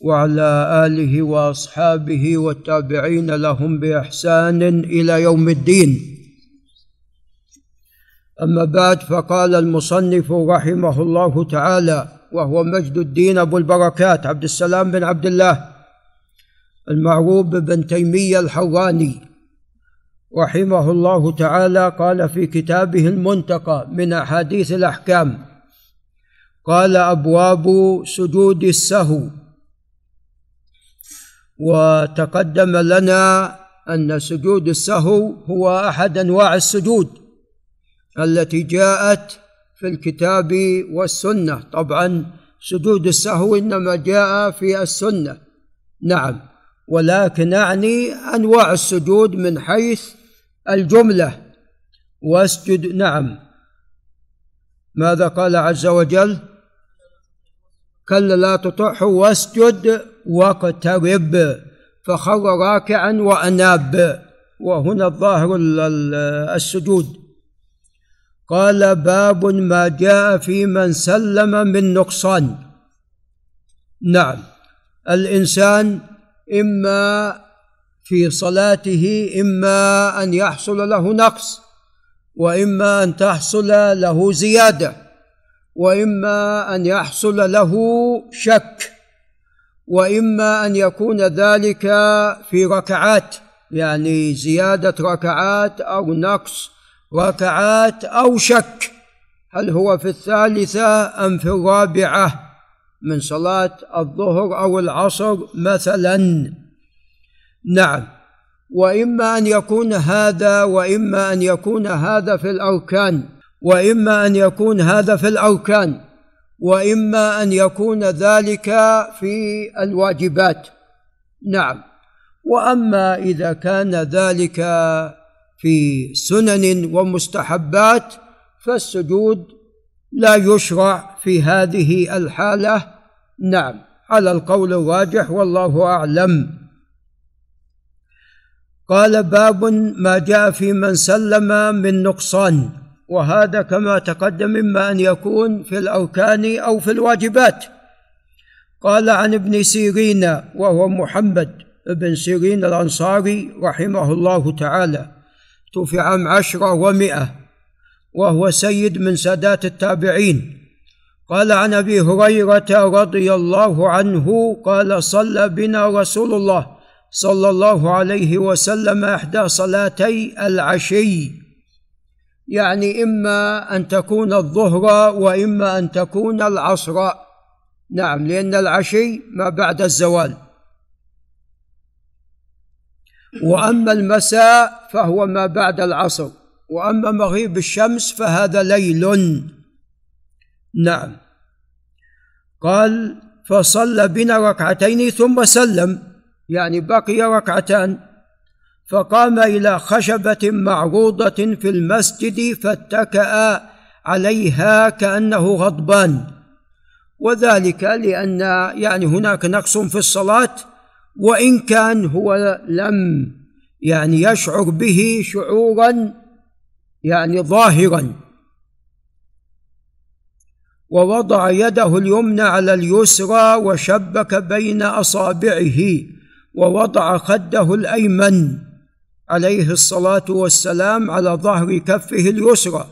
وعلى آله وأصحابه والتابعين لهم بإحسان إلى يوم الدين. أما بعد فقال المصنف رحمه الله تعالى وهو مجد الدين أبو البركات عبد السلام بن عبد الله المعروف بن تيمية الحراني رحمه الله تعالى قال في كتابه المنتقى من أحاديث الأحكام قال أبواب سجود السهو وتقدم لنا أن سجود السهو هو أحد أنواع السجود التي جاءت في الكتاب والسنة. طبعا سجود السهو إنما جاء في السنة. نعم ولكن أعني أنواع السجود من حيث الجملة. واسجد نعم. ماذا قال عز وجل؟ كلا لا تطعه واسجد واقترب فخر راكعا وأناب وهنا الظاهر السجود. قال باب ما جاء في من سلم من نقصان. نعم الإنسان إما في صلاته إما أن يحصل له نقص وإما أن تحصل له زيادة وإما أن يحصل له شك. وإما أن يكون ذلك في ركعات يعني زيادة ركعات أو نقص ركعات أو شك. هل هو في الثالثة أم في الرابعة؟ من صلاة الظهر أو العصر مثلا. نعم. وإما أن يكون هذا وإما أن يكون هذا في الأركان. وإما أن يكون هذا في الأركان. وإما أن يكون ذلك في الواجبات. نعم. وأما إذا كان ذلك في سنن ومستحبات فالسجود لا يشرع في هذه الحالة. نعم. على القول الراجح والله أعلم. قال باب ما جاء في من سلم من نقصان. وهذا كما تقدم إما أن يكون في الاركان أو في الواجبات. قال عن ابن سيرين وهو محمد بن سيرين الأنصاري رحمه الله تعالى توفي عام عشرة ومائة وهو سيد من سادات التابعين قال عن أبي هريرة رضي الله عنه قال صلى بنا رسول الله صلى الله عليه وسلم إحدى صلاتي العشي يعني إما أن تكون الظهر وإما أن تكون العصر. نعم لأن العشي ما بعد الزوال. وأما المساء فهو ما بعد العصر. وأما مغيب الشمس فهذا ليل. نعم. قال فصلى بنا ركعتين ثم سلم. يعني بقي ركعتان. فقام إلى خشبة معروضة في المسجد فاتكأ عليها كأنه غضبان. وذلك لأن يعني هناك نقص في الصلاة وإن كان هو لم يعني يشعر به شعورا يعني ظاهرا. ووضع يده اليمنى على اليسرى وشبك بين أصابعه ووضع خده الأيمن. عليه الصلاة والسلام على ظهر كفه اليسرى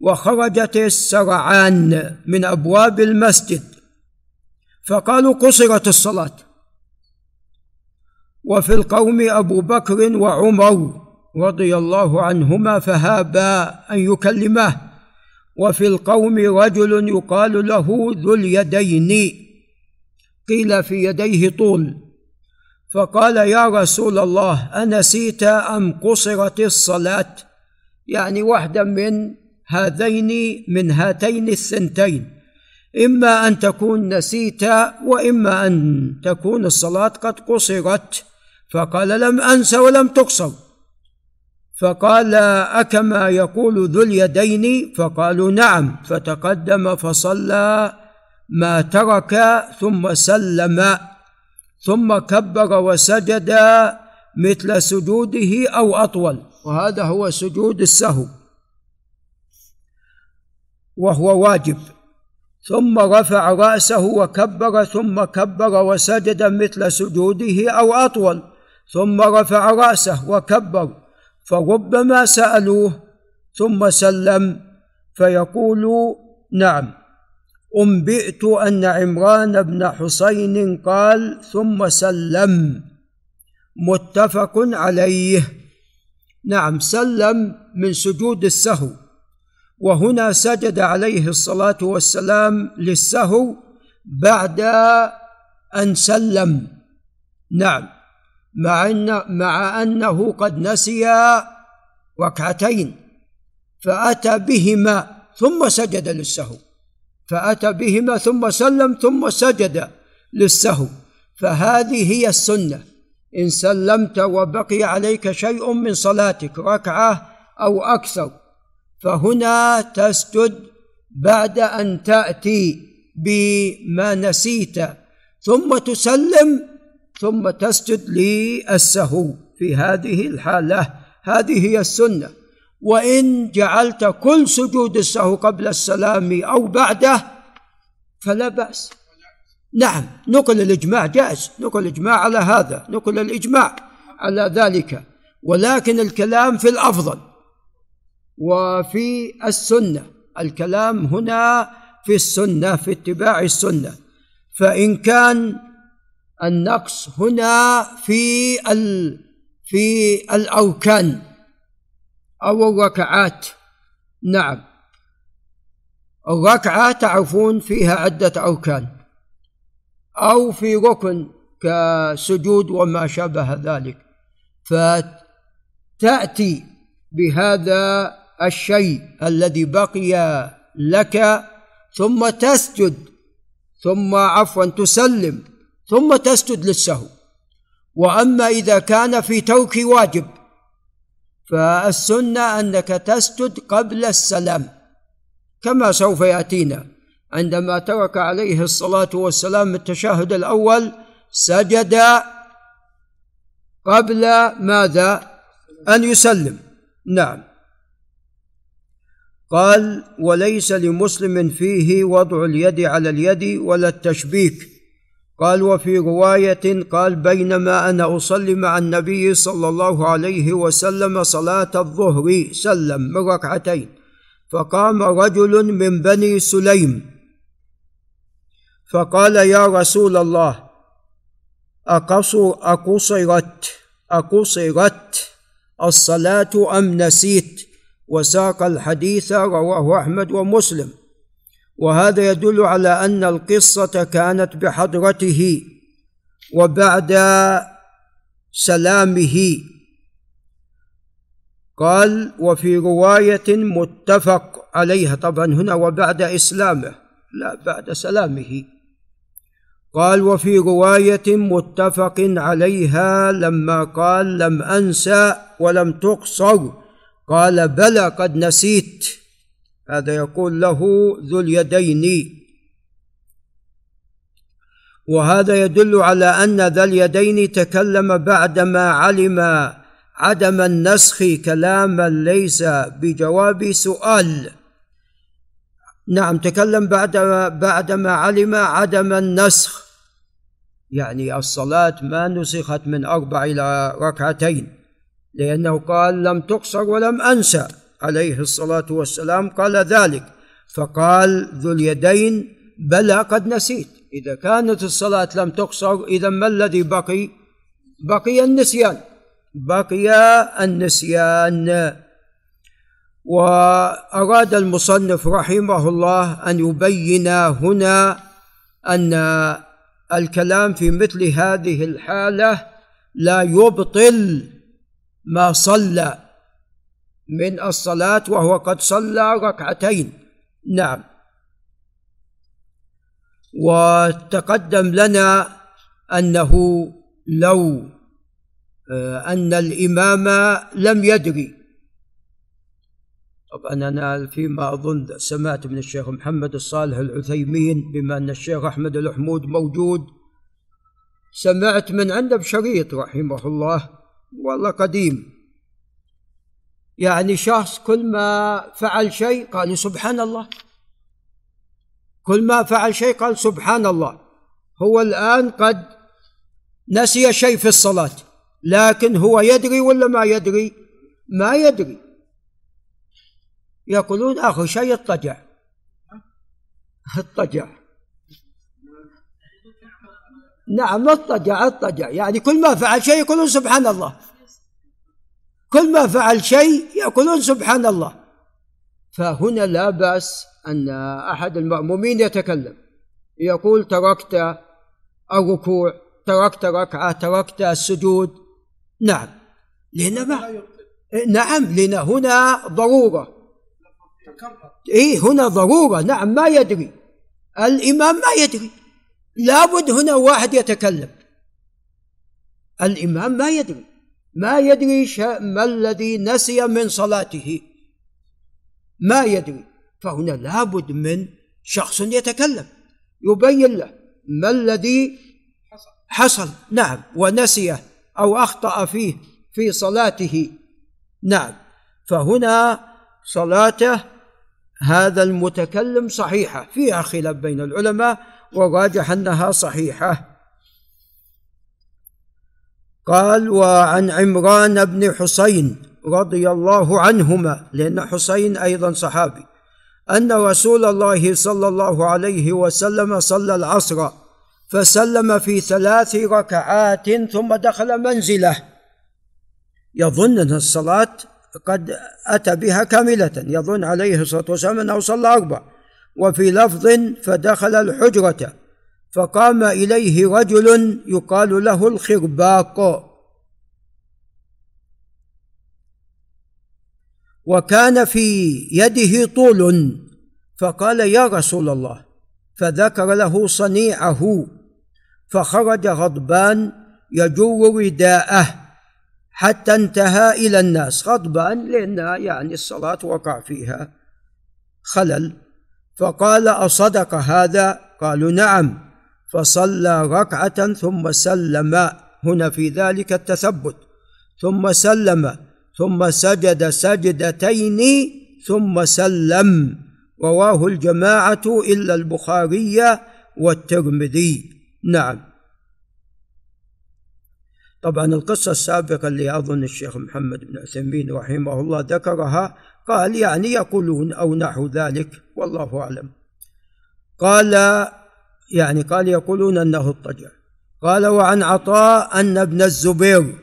وخرجت السرعان من أبواب المسجد. فقالوا قصرت الصلاة. وفي القوم أبو بكر وعمر رضي الله عنهما فهابا أن يكلماه. وفي القوم رجل يقال له ذو اليدين قيل في يديه طول. فقال يا رسول الله أنسيت أم قصرت الصلاة؟ يعني واحدة من هذين من هاتين الثنتين. إما أن تكون نسيت وإما أن تكون الصلاة قد قصرت. فقال لم أنس ولم تقصر. فقال أكما يقول ذو اليدين؟ فقالوا نعم. فتقدم فصلى ما ترك ثم سلم. ثم كبر وسجد مثل سجوده أو أطول. وهذا هو سجود السهو. وهو واجب. ثم رفع رأسه وكبر ثم كبر وسجد مثل سجوده أو أطول. ثم رفع رأسه وكبر فربما سألوه ثم سلم فيقول نعم. أنبئت أن عمران بن حسين قال ثم سلم. متفق عليه. نعم سلم من سجود السهو. وهنا سجد عليه الصلاة والسلام للسهو بعد أن سلم. نعم مع أن مع أنه قد نسي ركعتين فأتى بهما ثم سجد للسهو. فأتى بهما ثم سلم ثم سجد للسهو. فهذه هي السنة. إن سلمت وبقي عليك شيء من صلاتك ركعة أو أكثر فهنا تسجد بعد أن تأتي بما نسيت ثم تسلم ثم تسجد للسهو في هذه الحالة. هذه هي السنة. وإن جعلت كل سجود السهو قبل السلام أو بعده فلا بأس. نعم نقل الإجماع جائز نقل الإجماع على هذا نقل الإجماع على ذلك. ولكن الكلام في الأفضل وفي السنة. الكلام هنا في السنة في اتباع السنة. فإن كان النقص هنا في ال في الأركان أو الركعات نعم. الركعة تعرفون فيها عدة أركان أو في ركن كسجود وما شابه ذلك. فتأتي بهذا الشيء الذي بقي لك ثم تسجد ثم عفوا تسلم ثم تسجد للسهو. وأما إذا كان في ترك واجب فالسنة أنك تسجد قبل السلام كما سوف يأتينا. عندما ترك عليه الصلاة والسلام التشهد الأول سجد قبل ماذا؟ أن يسلم. نعم. قال وليس لمسلم فيه وضع اليد على اليد ولا التشبيك. قال وفي رواية قال بينما أنا أصلي مع النبي صلى الله عليه وسلم صلاة الظهر سلم من ركعتين فقام رجل من بني سليم فقال يا رسول الله أقصر أقصرت أقصرت الصلاة أم نسيت؟ وساق الحديث رواه أحمد ومسلم. وهذا يدل على أن القصة كانت بحضرته وبعد سلامه. قال وفي رواية متفق عليها. طبعا هنا وبعد إسلامه لا بعد سلامه. قال وفي رواية متفق عليها لما قال لم أنسى ولم تقصر. قال بلى قد نسيت. هذا يقول له ذو اليدين. وهذا يدل على أن ذا اليدين تكلم بعدما علم عدم النسخ كلاما ليس بجواب سؤال. نعم تكلم بعد بعدما علم عدم النسخ. يعني الصلاة ما نسخت من أربع إلى ركعتين لأنه قال لم تقصر ولم أنسى. عليه الصلاة والسلام قال ذلك فقال ذو اليدين بلى قد نسيت. إذا كانت الصلاة لم تقصر إذا ما الذي بقي؟ بقي النسيان. بقي النسيان. وأراد المصنف رحمه الله أن يبين هنا أن الكلام في مثل هذه الحالة لا يبطل ما صلى. من الصلاة وهو قد صلى ركعتين. نعم. وتقدم لنا أنه لو آه، أن الإمام لم يدري. طبعا أنا فيما أظن سمعت من الشيخ محمد الصالح العثيمين بما أن الشيخ أحمد الحمود موجود سمعت من عنده بشريط رحمه الله والله قديم. يعني شخص كل ما فعل شيء قالوا سبحان الله كل ما فعل شيء قال سبحان الله هو الآن قد نسي شيء في الصلاة لكن هو يدري ولا ما يدري؟ ما يدري. يقولون آخر شيء اضطجع اضطجع نعم اضطجع اضطجع يعني كل ما فعل شيء يقولون سبحان الله كل ما فعل شيء يقولون سبحان الله. فهنا لا بأس أن أحد المأمومين يتكلم. يقول تركت الركوع تركت ركعة تركت السجود. نعم. لأن ما نعم لأن هنا ضرورة. إيه هنا ضرورة. نعم ما يدري. الإمام ما يدري. لابد هنا واحد يتكلم. الإمام ما يدري. ما يدري ما الذي نسي من صلاته. ما يدري. فهنا لابد من شخص يتكلم يبين له ما الذي حصل. نعم ونسيه أو أخطأ فيه في صلاته. نعم. فهنا صلاته هذا المتكلم صحيحة. فيها خلاف بين العلماء وراجح أنها صحيحة. قال وعن عمران بن حسين رضي الله عنهما لأن حسين أيضا صحابي أن رسول الله صلى الله عليه وسلم صلى العصر فسلم في ثلاث ركعات ثم دخل منزله. يظن أن الصلاة قد أتى بها كاملة يظن عليه الصلاة والسلام أنه صلى أربع وفي لفظ فدخل الحجرة فقام إليه رجل يقال له الخرباق. وكان في يده طول فقال يا رسول الله فذكر له صنيعه فخرج غضبان يجر رداءه حتى انتهى إلى الناس. غضبان لأن يعني الصلاة وقع فيها خلل. فقال أصدق هذا؟ قالوا نعم. فصلى ركعة ثم سلم. هنا في ذلك التثبت. ثم سلم ثم سجد سجدتين ثم سلم. رواه الجماعة إلا البخاري والترمذي. نعم. طبعا القصة السابقة اللي أظن الشيخ محمد بن عثيمين رحمه الله ذكرها قال يعني يقولون أو نحو ذلك والله أعلم. قال يعني قال يقولون أنه اضطجع. قال وعن عطاء أن ابن الزبير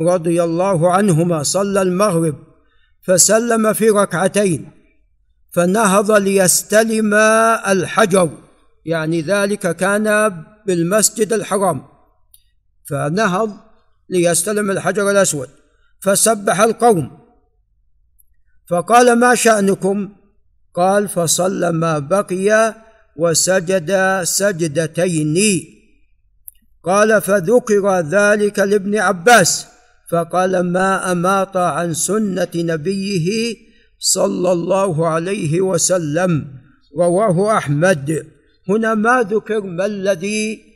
رضي الله عنهما صلى المغرب فسلم في ركعتين فنهض ليستلم الحجر يعني ذلك كان بالمسجد الحرام. فنهض ليستلم الحجر الأسود فسبح القوم. فقال ما شأنكم؟ قال فصلى ما بقي وسجد سجدتين. قال فذكر ذلك لابن عباس فقال ما أماط عن سنة نبيه صلى الله عليه وسلم رواه أحمد. هنا ما ذكر ما الذي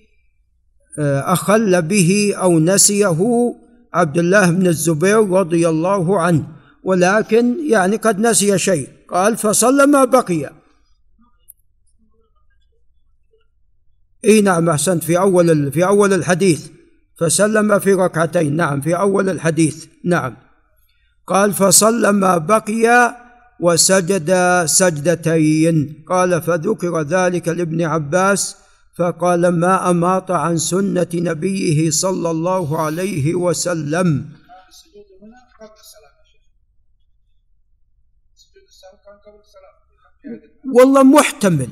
آه، أخل به أو نسيه عبد الله بن الزبير رضي الله عنه ولكن يعني قد نسي شيء. قال فصلى ما بقي. إي نعم أحسنت. في أول في أول الحديث. فسلم في ركعتين. نعم في أول الحديث. نعم. قال فصلى ما بقي وسجد سجدتين. قال فذكر ذلك لابن عباس فقال ما أماط عن سنة نبيه صلى الله عليه وسلم. والله محتمل.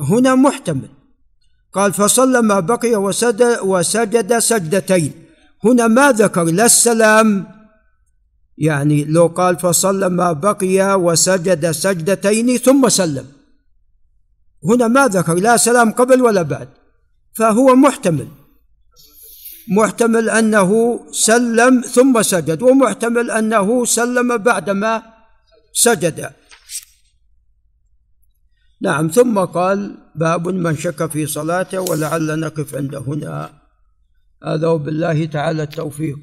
هنا محتمل. قال فصلى ما بقي وسجد سجدتين. هنا ما ذكر لا السلام. يعني لو قال فصلى ما بقي وسجد سجدتين ثم سلم. هنا ما ذكر لا سلام قبل ولا بعد. فهو محتمل. محتمل أنه سلم ثم سجد ومحتمل أنه سلم بعدما سجد. نعم ثم قال باب من شك في صلاته ولعل نقف عند هنا. هذا وبالله تعالى التوفيق.